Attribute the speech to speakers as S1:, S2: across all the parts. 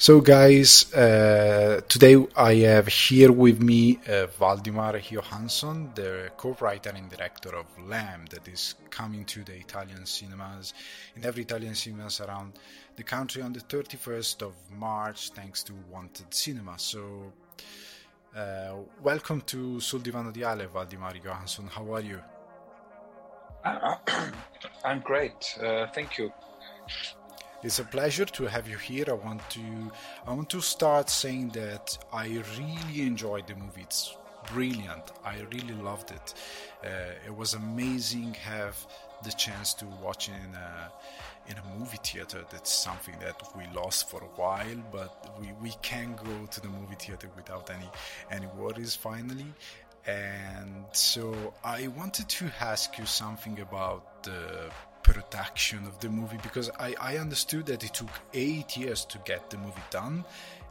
S1: So, guys, uh, today I have here with me uh, Valdimar Jóhannsson, the co-writer and director of Lamb, that is coming to the Italian cinemas, in every Italian cinemas around the country on the 31st of March, thanks to Wanted Cinema. So, uh, welcome to Sul Divano di Ale, Valdimar Jóhannsson. How are you?
S2: I'm great, uh, thank you.
S1: It's a pleasure to have you here. I want to I want to start saying that I really enjoyed the movie. It's brilliant. I really loved it. Uh, it was amazing have the chance to watch in a in a movie theater. That's something that we lost for a while, but we, we can go to the movie theater without any any worries finally. And so I wanted to ask you something about the production of the movie because I, I understood that it took eight years to get the movie done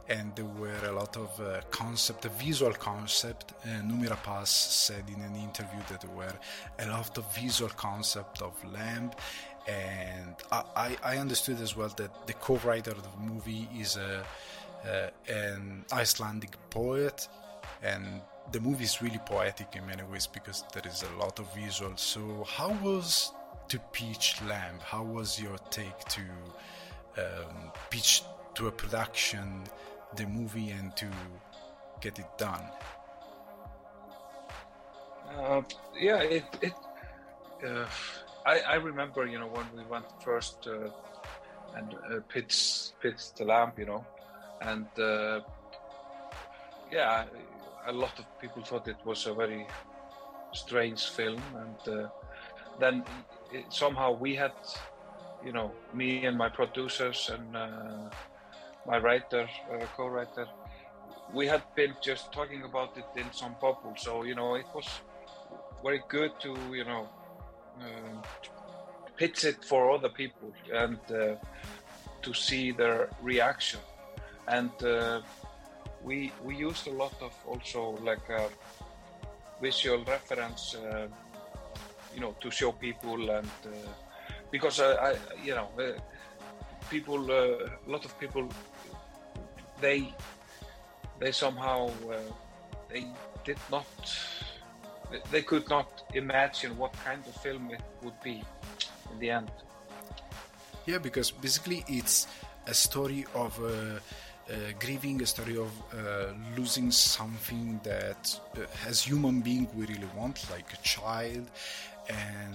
S1: and there were a lot of uh, concept, a visual concept. Uh, Noomi Rapace said in an interview that there were a lot of visual concept of Lamb, and I, I understood as well that the co-writer of the movie is a, uh, an Icelandic poet, and the movie is really poetic in many ways because there is a lot of visual. So, how was to pitch Lamb? How was your take to um, pitch to a production the movie and to get it done?
S2: Uh, yeah, it. it uh, I, I remember, you know, when we went first uh, and uh, pitched pitched the lamb, you know, and uh, yeah, a lot of people thought it was a very strange film, and uh, then it, somehow we had, you know, me and my producers and uh, my writer, uh, co-writer, we had been just talking about it in some bubble. So you know, it was very good to you know um, pitch it for other people and uh, to see their reaction. And uh, we we used a lot of also like visual reference uh, you know to show people and uh, because uh, I you know uh, people a lot of people they they somehow they did not they could not imagine what kind of film it would be in the end.
S1: Yeah because basically it's a story of uh, uh, grieving a story of uh, losing something that as human being we really want like a child and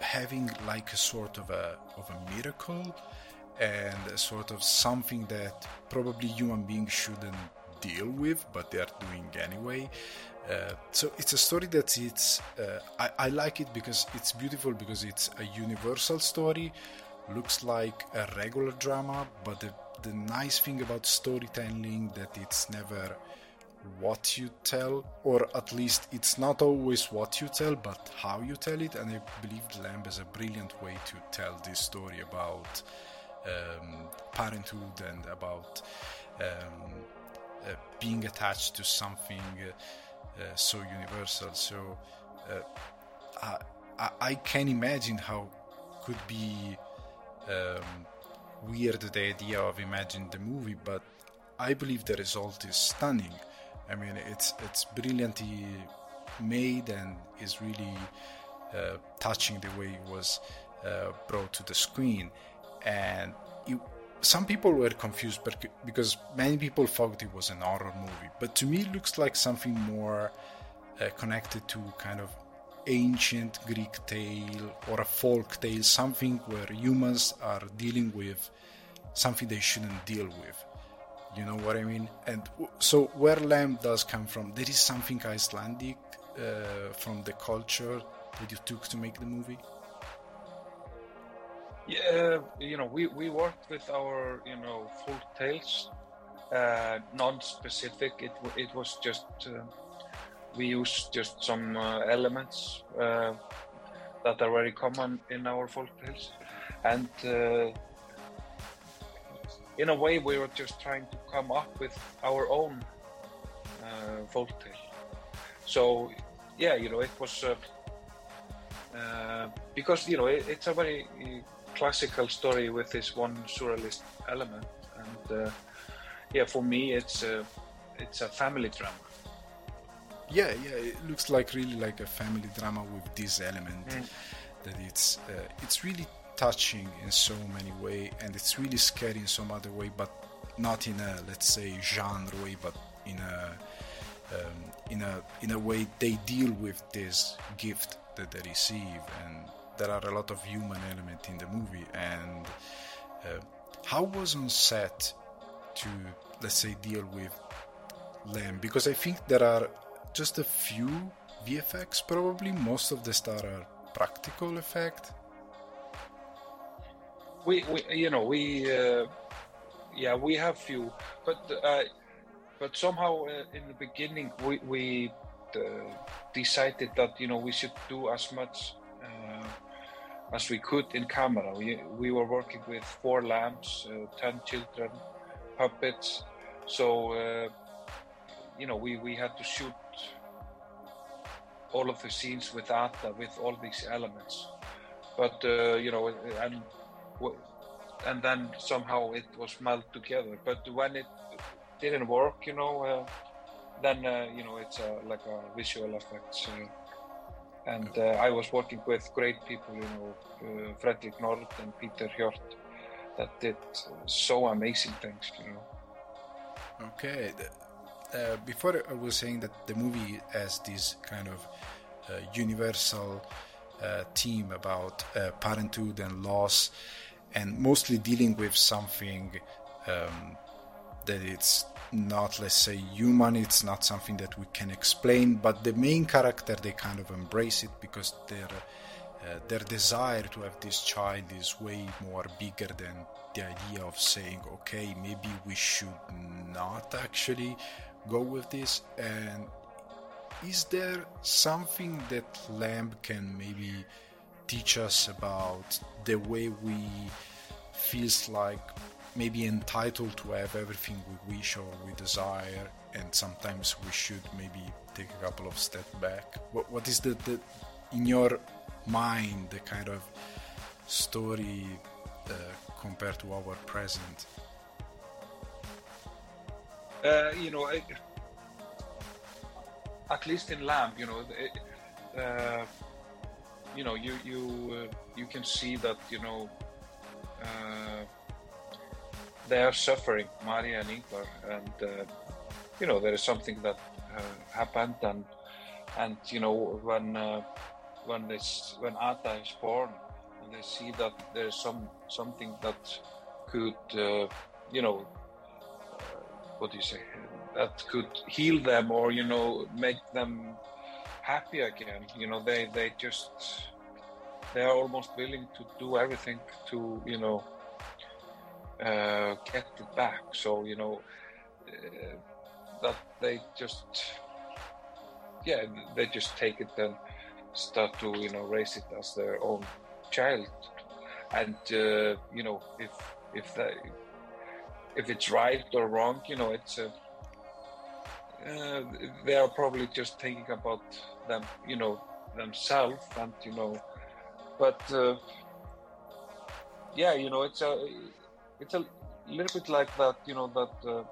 S1: having like a sort of a of a miracle and a sort of something that probably human beings shouldn't deal with but they are doing anyway. Uh, so it's a story that it's uh, I, I, like it because it's beautiful because it's a universal story looks like a regular drama but the, the nice thing about storytelling that it's never what you tell, or at least it's not always what you tell, but how you tell it. And I believe Lamb is a brilliant way to tell this story about um, parenthood and about um, uh, being attached to something uh, uh, so universal. So uh, I, I, can imagine how could be um, weird the idea of imagining the movie, but I believe the result is stunning. I mean, it's it's brilliantly made and is really uh, touching the way it was uh, brought to the screen. And it, some people were confused because many people thought it was an horror movie, but to me, it looks like something more uh, connected to kind of ancient Greek tale or a folk tale, something where humans are dealing with something they shouldn't deal with you know what I mean? And so where lamb does come from, there is something Icelandic uh, from the culture that you took to make the movie.
S2: Yeah, you know, we, we worked with our you know folk tales, uh, non-specific. It it was just uh, we used just some uh, elements uh, that are very common in our folk tales, and uh, in a way, we were just trying to come up with our own uh, folk tale. So, yeah, you know, it was uh, uh, because you know it, it's a very classical story with this one surrealist element, and uh, yeah, for me, it's a, it's a family drama.
S1: Yeah, yeah, it looks like really like a family drama with this element mm. that it's uh, it's really touching in so many way, and it's really scary in some other way, but not in a let's say genre way, but in a um, in a in a way they deal with this gift that they receive, and there are a lot of human element in the movie. And uh, how was on set to let's say deal with Lamb? Because I think there are just a few VFX probably. Most of the star are practical effect.
S2: We, we you know we uh, yeah we have few, but uh, but somehow uh, in the beginning we we uh, decided that you know we should do as much uh, as we could in camera. We we were working with four lamps, uh, ten children, puppets, so you know we we had to shoot all of the scenes with Ada, with all these elements. But uh, you know, and and then somehow it was melded together. But when it didn't work, you know, uh, then uh, you know it's like a visual effects. Uh, and uh, I was working with great people, you know, uh, Fredrik Nord and Peter Hjorth, that did so amazing things, you know.
S1: Okay. Uh, before I was saying that the movie has this kind of uh, universal uh, theme about uh, parenthood and loss, and mostly dealing with something um, that it's not, let's say, human. It's not something that we can explain. But the main character, they kind of embrace it because their uh, their desire to have this child is way more bigger than the idea of saying, okay, maybe we should not actually go with this and is there something that lamb can maybe teach us about the way we feels like maybe entitled to have everything we wish or we desire and sometimes we should maybe take a couple of steps back. What, what is the, the in your mind the kind of story uh, compared to our present?
S2: Uh, you know, I, at least in Lamb, you know, it, uh, you know, you you uh, you can see that you know uh, they are suffering, Maria and Ingvar, and uh, you know there is something that uh, happened, and and you know when when this when Ada is born, and they see that there is some something that could you know what do you say? That could heal them or you know make them happy again. You know they they just they are almost willing to do everything to you know uh, get it back. So you know uh, that they just yeah they just take it and start to you know raise it as their own child. And uh, you know if if they if it's right or wrong, you know, it's a, uh, they are probably just thinking about them, you know, themselves, and you know, but uh, yeah, you know, it's a, it's a little bit like that, you know, that uh,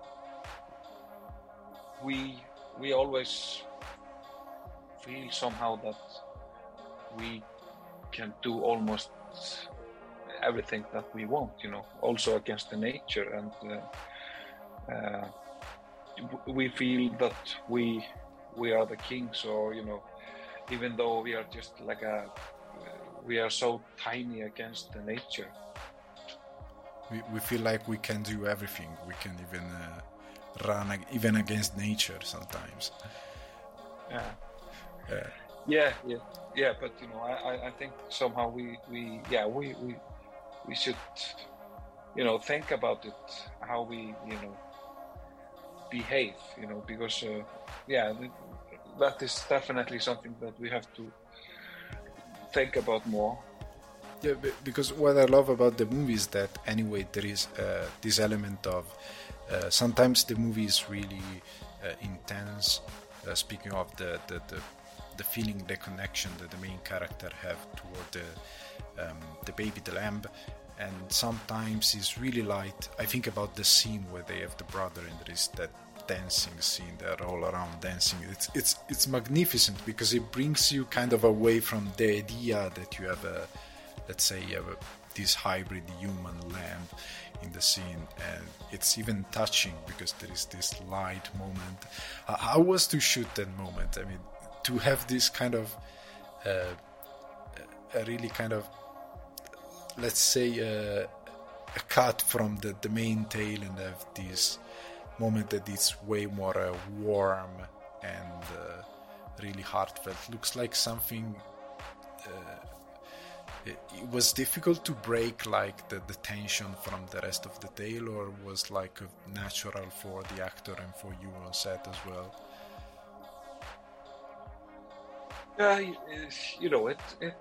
S2: we we always feel somehow that we can do almost everything that we want, you know, also against the nature. And uh, uh, we feel that we we are the kings, or you know, even though we are just like a we are so tiny against the nature.
S1: We, we feel like we can do everything. We can even uh, run even against nature sometimes.
S2: Yeah. Yeah. Yeah, yeah, yeah. But you know, I, I think somehow we, we yeah we, we we should you know think about it how we you know behave you know because uh, yeah that is definitely something that we have to think about more.
S1: Yeah because what i love about the movie is that anyway there is uh, this element of uh, sometimes the movie is really uh, intense uh, speaking of the, the, the the feeling the connection that the main character have toward the um, the baby, the lamb, and sometimes it's really light. I think about the scene where they have the brother and there is that dancing scene. They're all around dancing. It's it's it's magnificent because it brings you kind of away from the idea that you have a, let's say, you have a, this hybrid human lamb in the scene, and it's even touching because there is this light moment. How was to shoot that moment? I mean, to have this kind of uh, a really kind of let's say uh, a cut from the, the main tale and have this moment that is way more uh, warm and uh, really heartfelt. Looks like something uh, it, it, was difficult to break like the, the tension from the rest of the tale or was like natural for the actor and for you on set as well?
S2: Yeah you know it it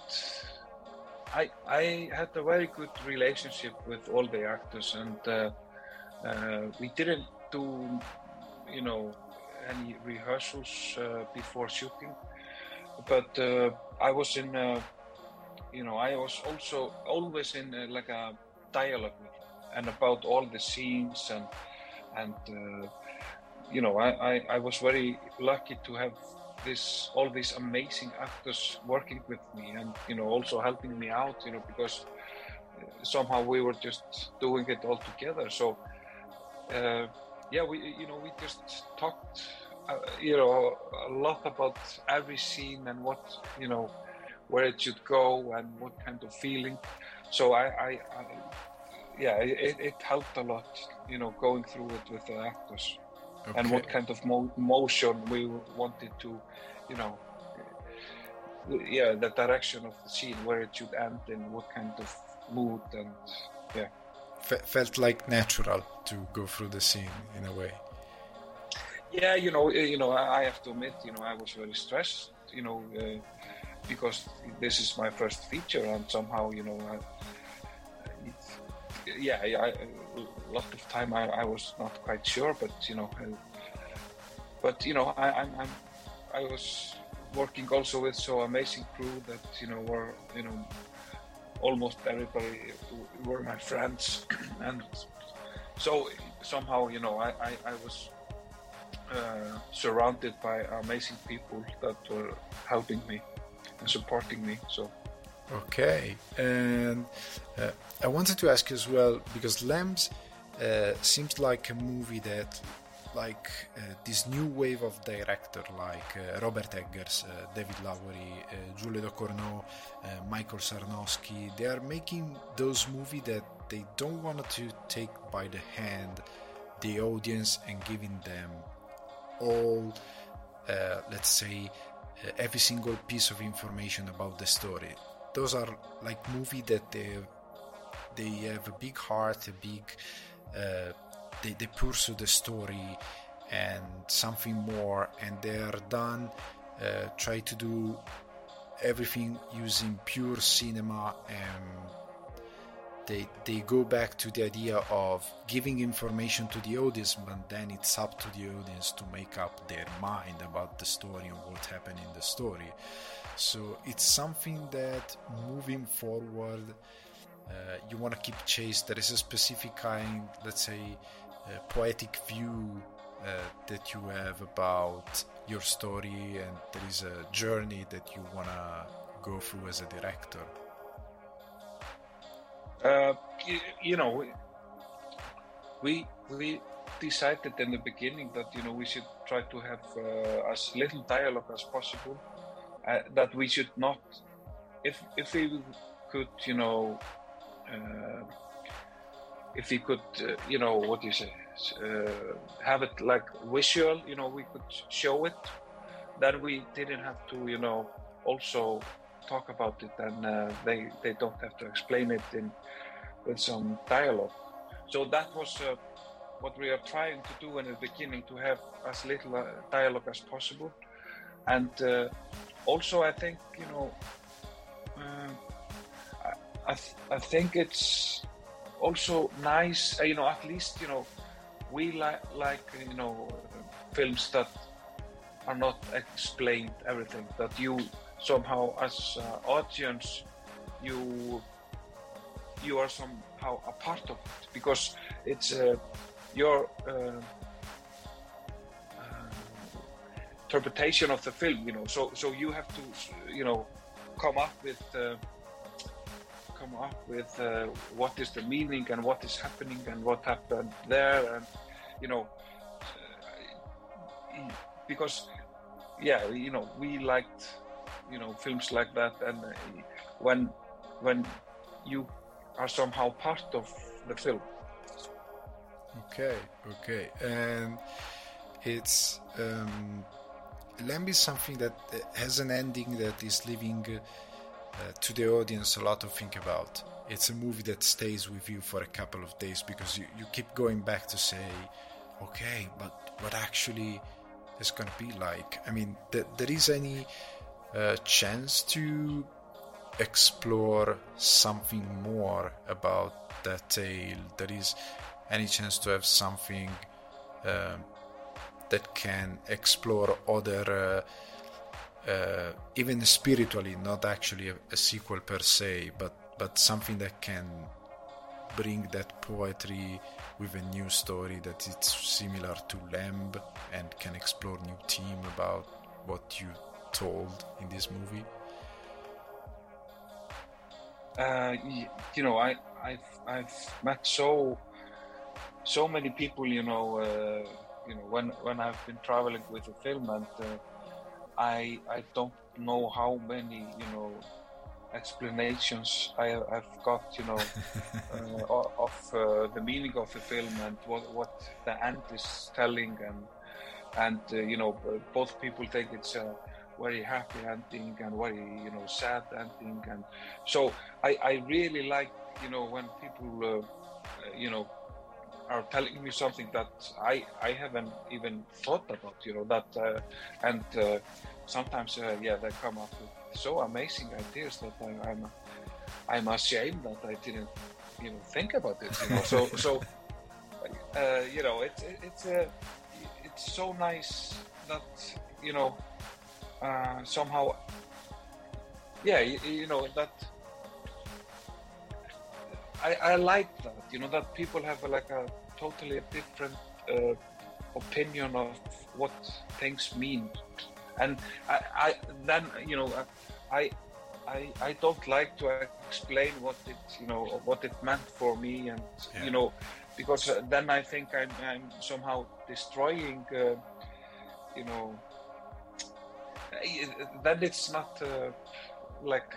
S2: I I had a very good relationship with all the actors, and uh, uh, we didn't do, you know, any rehearsals uh, before shooting. But uh, I was in, uh, you know, I was also always in uh, like a dialogue and about all the scenes and and you know I, I I was very lucky to have this all these amazing actors working with me and you know also helping me out you know because uh, somehow we were just doing it all together. So uh, yeah we you know we just talked uh, you know a lot about every scene and what you know where it should go and what kind of feeling. So i, I, I yeah it, it helped a lot you know going through it with the actors Okay. and what kind of mo- motion we wanted to, you know, yeah, the direction of the scene, where it should end, and what kind of mood, and yeah.
S1: F- felt like natural to go through the scene in a way.
S2: Yeah, you know, you know, I have to admit, you know, I was very stressed, you know, uh, because this is my first feature, and somehow, you know, I, yeah, I, a lot of time I, I, was not quite sure, but you know, I, but you know, I, I'm, I was working also with so amazing crew that you know were you know almost everybody were my friends, and so somehow you know I, I, I was uh, surrounded by amazing people that were helping me and supporting me. So.
S1: Okay, and uh, I wanted to ask as well because Lambs uh, seems like a movie that, like uh, this new wave of director like uh, Robert Eggers, uh, David Lowery, uh, Jules Ducournau, Michael Sarnoski, they are making those movies that they don't want to take by the hand the audience and giving them all, let's say, every single piece of information about the story those are like movie that they they have a big heart, a big uh, they they pursue the story and something more, and they are done. Uh, try to do everything using pure cinema and they they go back to the idea of giving information to the audience but then it's up to the audience to make up their mind about the story and what happened in the story so it's something that moving forward, uh, you want to keep chase. There is a specific kind, let's say, uh, poetic view uh, that you have about your story, and there is a journey that you want to go through as a director.
S2: Uh, you, you know, we we decided in the beginning that you know we should try to have uh, as little dialogue as possible. Uh, that we should not, if if we could, you know, uh, if we could, uh, you know, what do you say, have it like visual, you know, we could show it, then we didn't have to, you know, also talk about it, and uh, they they don't have to explain it in with some dialogue. So that was uh, what we are trying to do in the beginning to have as little dialogue as possible and uh, also, I think you know, uh, I th- I, think it's also nice. Uh, you know, at least you know, we like like you know films that are not explained everything. That you somehow as uh, audience you you are somehow a part of it because it's uh, your uh, interpretation of the film. You know, so so you have to you know come up with come up with uh, what is the meaning and what is happening and what happened there and you know uh, because yeah you know we liked you know films like that and uh, when when you are somehow part of the film
S1: okay okay and it's um lamb is something that uh, has an ending that is leaving uh, to the audience a lot to think about. It's a movie that stays with you for a couple of days because you, you keep going back to say, okay, but what actually is going to be like? I mean, th- there is any chance to explore something more about that tale? There is any chance to have something uh, that can explore other uh, uh, even spiritually, not actually a, a, sequel per se, but but something that can bring that poetry with a new story that it's similar to Lamb and can explore new theme about what you told in this movie.
S2: Uh, you know, I I've I've met so so many people. You know, uh, you know when when I've been traveling with a film and uh, I I don't know how many you know explanations I, have got you know uh, of uh, the meaning of the film and what what the end is telling and and uh, you know both people think it's a very happy ending and very you know sad ending and so I I really like you know when people uh, you know are telling me something that I I haven't even thought about. You know that, uh, and uh, sometimes uh, yeah, they come up with so amazing ideas that I, I'm, I'm ashamed that I didn't you know think about it. You know, so so uh, you know it's it's uh, it's so nice that you know uh, somehow yeah you, you know that I, I like that, you know, that people have a, like a totally different uh, opinion of what things mean, and I, I then you know I, I I don't like to explain what it you know what it meant for me, and yeah. you know because then I think I'm, I'm somehow destroying, uh, you know. Then it's not uh, like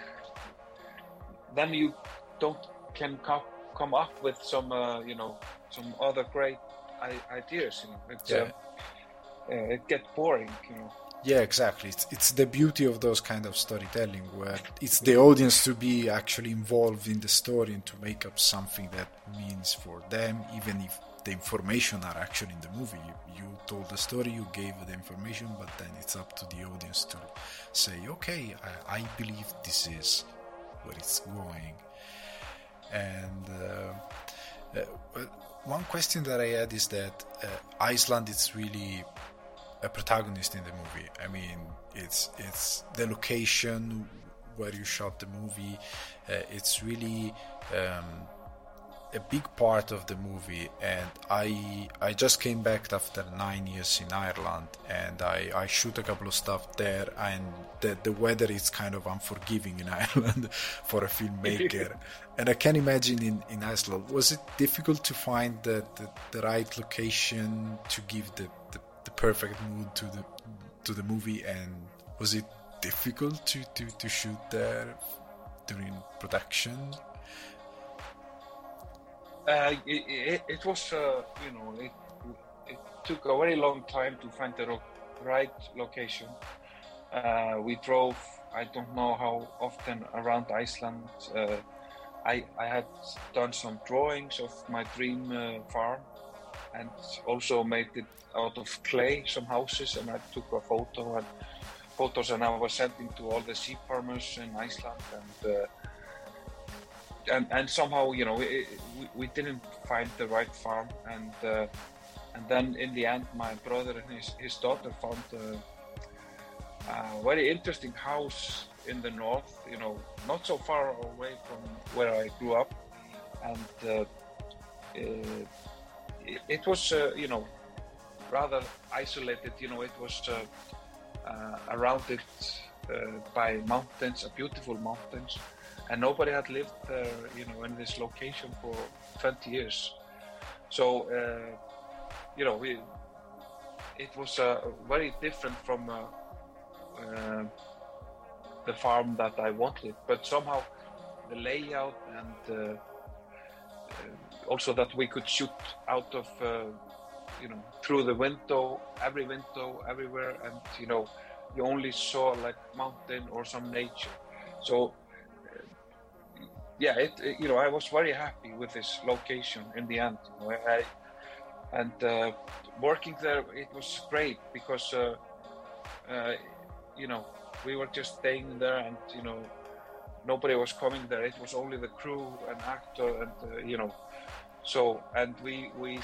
S2: then you don't can come come up with some uh, you know some other great ideas. You know, it's, yeah. uh, it gets boring. You know.
S1: Yeah, exactly. It's it's the beauty of those kind of storytelling where it's the audience to be actually involved in the story and to make up something that means for them, even if the information are actually in the movie. You, you told the story, you gave the information, but then it's up to the audience to say, okay, I, I believe this is where it's going. And uh, uh, one question that I had is that uh, Iceland is really a protagonist in the movie. I mean, it's it's the location where you shot the movie. Uh, it's really um, a big part of the movie and I I just came back after nine years in Ireland and I, I shoot a couple of stuff there and the, the weather is kind of unforgiving in Ireland for a filmmaker. And I can imagine in, in Iceland was it difficult to find the, the, the right location to give the, the, the perfect mood to the to the movie? And was it difficult to, to, to shoot there during production
S2: uh, it, it, was, uh, you know, it, it took a very long time to find the right location. Uh, we drove, I don't know how often, around Iceland. Uh, I, I had done some drawings of my dream uh, farm and also made it out of clay, some houses, and I took a photo and photos and I was sending to all the sheep farmers in Iceland and and, and somehow you know it, we, we didn't find the right farm and uh, and then in the end my brother and his, his daughter found a, a, very interesting house in the north you know not so far away from where I grew up and uh, uh it, it, was uh, you know rather isolated. You know, it was uh, surrounded by mountains, beautiful mountains, and nobody had lived. You know, in this location for 20 years. So you know, we, it was uh, very different from uh, uh, the farm that I wanted. But somehow the layout and uh, uh, also that we could shoot out of, uh, you know, through the window, every window, everywhere, and you know, you only saw like mountain or some nature. So yeah, it, it, you know, I was very happy with this location in the end. You know, I, and uh, working there it was great because uh, uh, you know we were just staying there and you know nobody was coming there it was only the crew and actor and uh, you know so and we we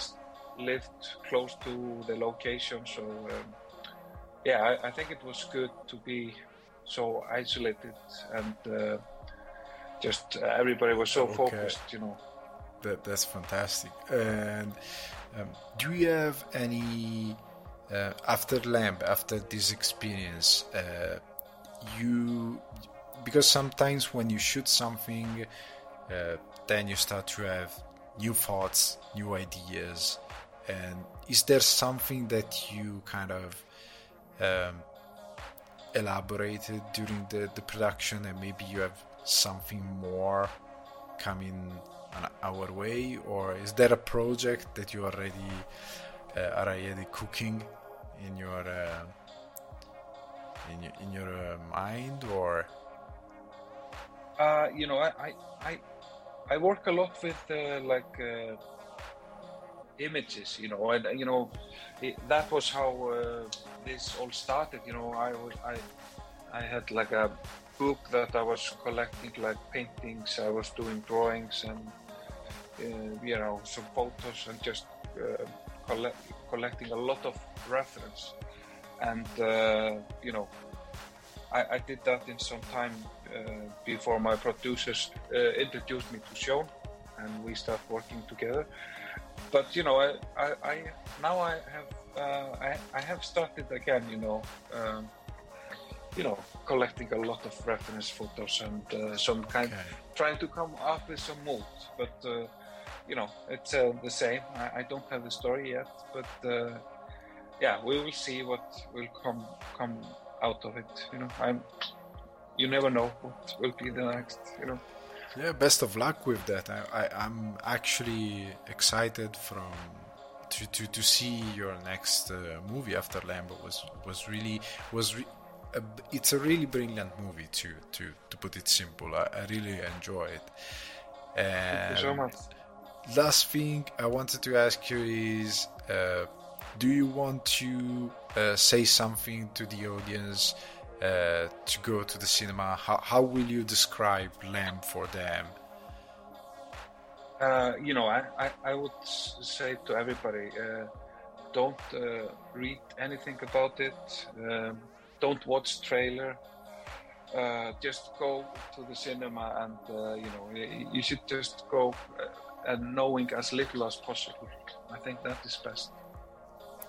S2: lived close to the location so um, yeah I, I, think it was good to be so isolated and uh, just uh, everybody was so okay. focused you know.
S1: That that's fantastic. And um, do you have any uh, after Lamb after this experience? Uh, you because sometimes when you shoot something uh, then you start to have new thoughts new ideas. And is there something that you kind of um, elaborated during the, the production and maybe you have something more coming our way, or is there a project that you already uh, are already cooking in your uh, in your, in your uh, mind, or?
S2: Uh, you know, I, I I work a lot with uh, like uh, images, you know, and you know it, that was how this all started. You know, I was I I had like a book that I was collecting like paintings. I was doing drawings and uh, you know some photos and just uh, collect, collecting a lot of reference and uh, you know I, I, did that in some time before my producers introduced me to Sjón and we start working together but you know I, I, I now I have uh, I, I have started again you know um, you know collecting a lot of reference photos and uh, some kind okay. trying to come up with some mood but uh, you know, it's uh, the same. I, I, don't have the story yet, but uh, yeah, we will see what will come come out of it. You know, I'm. You never know what will be the next. You know.
S1: Yeah, best of luck with that. I, I am actually excited from to, to, to see your next uh, movie after Lambo was was really was. Re- it's a really brilliant movie to to to put it simple. I, I really enjoy it.
S2: And Thank you so much
S1: last thing I wanted to ask you is uh, do you want to uh, say something to the audience uh, to go to the cinema? How, how will you describe Lamb for them?
S2: Uh, you know, I, I, I, would say to everybody uh, don't uh, read anything about it, um, don't watch trailer. just go to the cinema and you know you should just go and knowing as little as possible. I think that is best.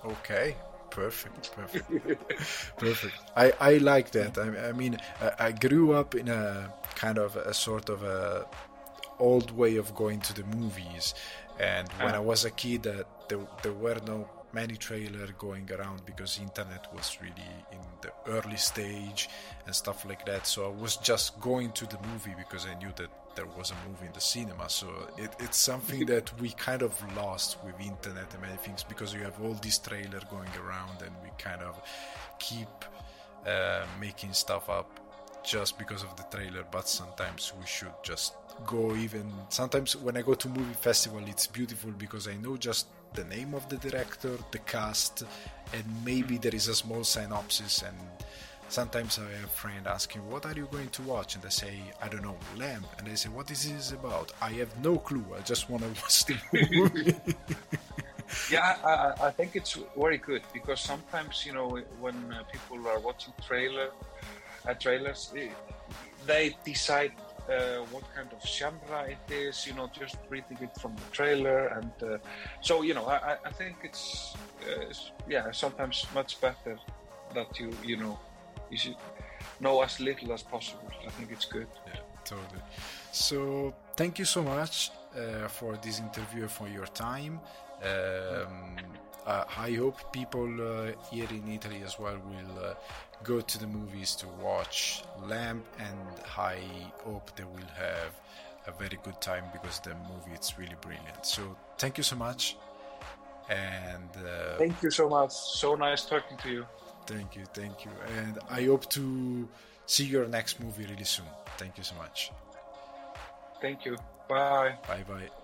S1: Okay, perfect, perfect, perfect. I, I like that. I, I mean, I, I, grew up in a kind of a sort of a old way of going to the movies, and when ah. I was a kid, uh, there, there were no many trailers going around because internet was really in the early stage and stuff like that. So I was just going to the movie because I knew that there was a movie in the cinema. So it, it's something that we kind of lost with internet and many things because you have all these trailers going around and we kind of keep uh, making stuff up just because of the trailer. But sometimes we should just go even. Sometimes when I go to movie festival, it's beautiful because I know just the name of the director, the cast, and maybe there is a small synopsis and Sometimes I have a friend asking, What are you going to watch? And I say, I don't know, Lamb. And they say, What is this about? I have no clue. I just want to watch the movie.
S2: yeah, I, I, think it's very good because sometimes, you know, when uh, people are watching trailer, uh, trailers, they decide uh, what kind of genre it is, you know, just reading it from the trailer. And uh, so, you know, I, I think it's, uh, yeah, sometimes much better that you, you know, you should know as little as possible. I think it's good.
S1: Yeah, totally. So, thank you so much uh, for this interview, for your time. Um, uh, I hope people uh, here in Italy as well will uh, go to the movies to watch Lamb, and I hope they will have a very good time because the movie is really brilliant. So thank you so much, and uh,
S2: thank you so much. So nice talking to you.
S1: Thank you, thank you, and I hope to see your next movie really soon. Thank you so much.
S2: Thank you. Bye.
S1: Bye bye.